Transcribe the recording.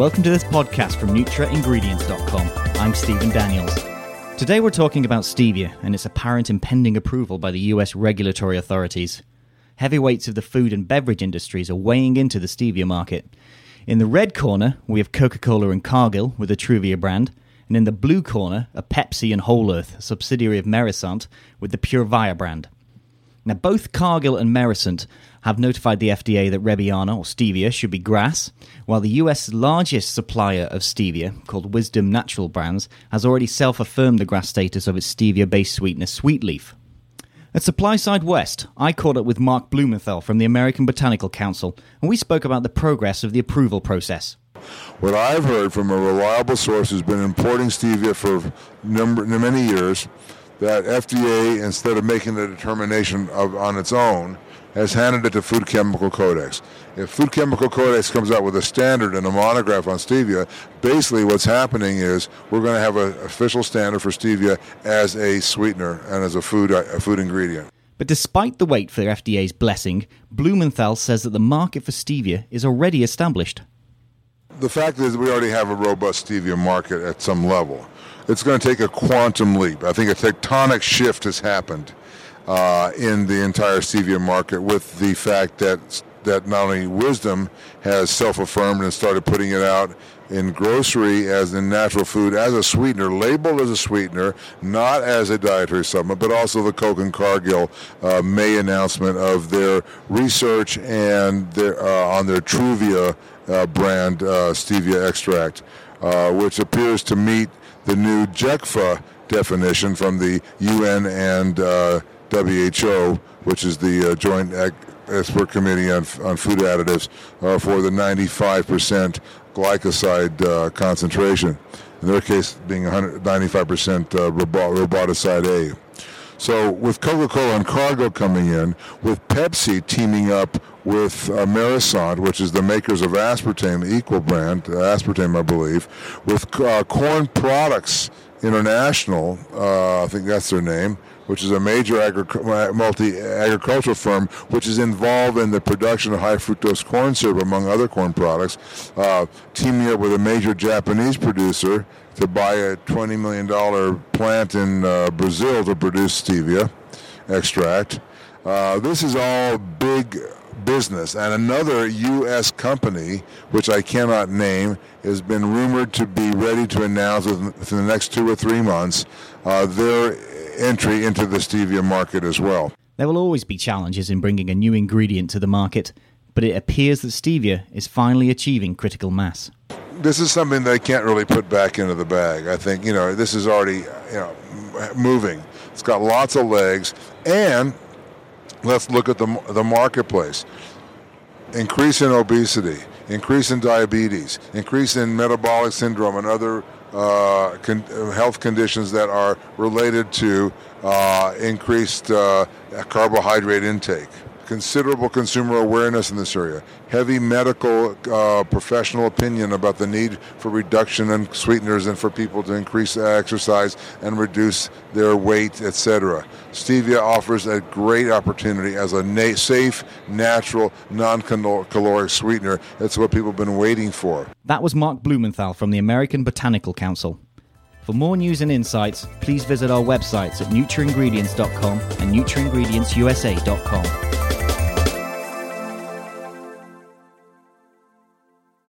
Welcome to this podcast from NutraIngredients.com. I'm Stephen Daniels. Today we're talking about stevia and its apparent impending approval by the US regulatory authorities. Heavyweights of the food and beverage industries are weighing into the stevia market. In the red corner, we have Coca Cola and Cargill with the Truvia brand, and in the blue corner a Pepsi and Whole Earth, a subsidiary of Merisant, with the Pure Via brand. Now, both Cargill and Merisant have notified the FDA that Rebiana or stevia should be GRAS, while the US largest supplier of stevia, called Wisdom Natural Brands, has already self affirmed the GRAS status of its stevia based sweetener Sweetleaf. At Supply Side West, I caught up with Mark Blumenthal from the American Botanical Council, and we spoke about the progress of the approval process. What I've heard from a reliable source who's been importing stevia for number, many years, that FDA, instead of making the determination of, on its own, has handed it to Food Chemical Codex. If Food Chemical Codex comes out with a standard and a monograph on stevia, basically what's happening is we're going to have an official standard for stevia as a sweetener and as a food a food ingredient. But despite the wait for the FDA's blessing, Blumenthal says that the market for stevia is already established. The fact is, we already have a robust stevia market at some level. It's going to take a quantum leap. I think a tectonic shift has happened uh, in the entire stevia market with the fact that that not only Wisdom has self-affirmed and started putting it out in grocery as in natural food as a sweetener, labeled as a sweetener, not as a dietary supplement, but also the Coke and Cargill uh, May announcement of their research and their, uh, on their Truvia brand uh, stevia extract, uh, which appears to meet the new JECFA definition from the UN and uh, WHO, which is the uh, Joint Expert Committee on, on Food Additives, uh, for the 95% glycoside uh, concentration. In their case, being 95% uh, rebaudioside A. So with Coca-Cola and Cargill coming in, with Pepsi teaming up with uh, Merisant, which is the makers of aspartame, the equal brand, uh, aspartame, I believe, with uh, Corn Products International, uh, I think that's their name, which is a major agri- multi-agricultural firm which is involved in the production of high fructose corn syrup, among other corn products, uh, teaming up with a major Japanese producer to buy a $20 million plant in uh, Brazil to produce stevia extract. Uh, this is all big business. And another U.S. company, which I cannot name, has been rumored to be ready to announce within the next two or three months uh, their entry into the stevia market as well. There will always be challenges in bringing a new ingredient to the market, but it appears that stevia is finally achieving critical mass. This is something they can't really put back into the bag. I think, you know, this is already, you know, moving. It's got lots of legs and let's look at the the marketplace. Increase in obesity, increase in diabetes, increase in metabolic syndrome and other uh, con- health conditions that are related to uh, increased uh, carbohydrate intake. Considerable consumer awareness in this area. Heavy medical uh, professional opinion about the need for reduction in sweeteners and for people to increase exercise and reduce their weight, etc. Stevia offers a great opportunity as a na- safe, natural, non-caloric sweetener. That's what people have been waiting for. That was Mark Blumenthal from the American Botanical Council. For more news and insights, please visit our websites at nutraingredients.com and nutraingredientsusa.com.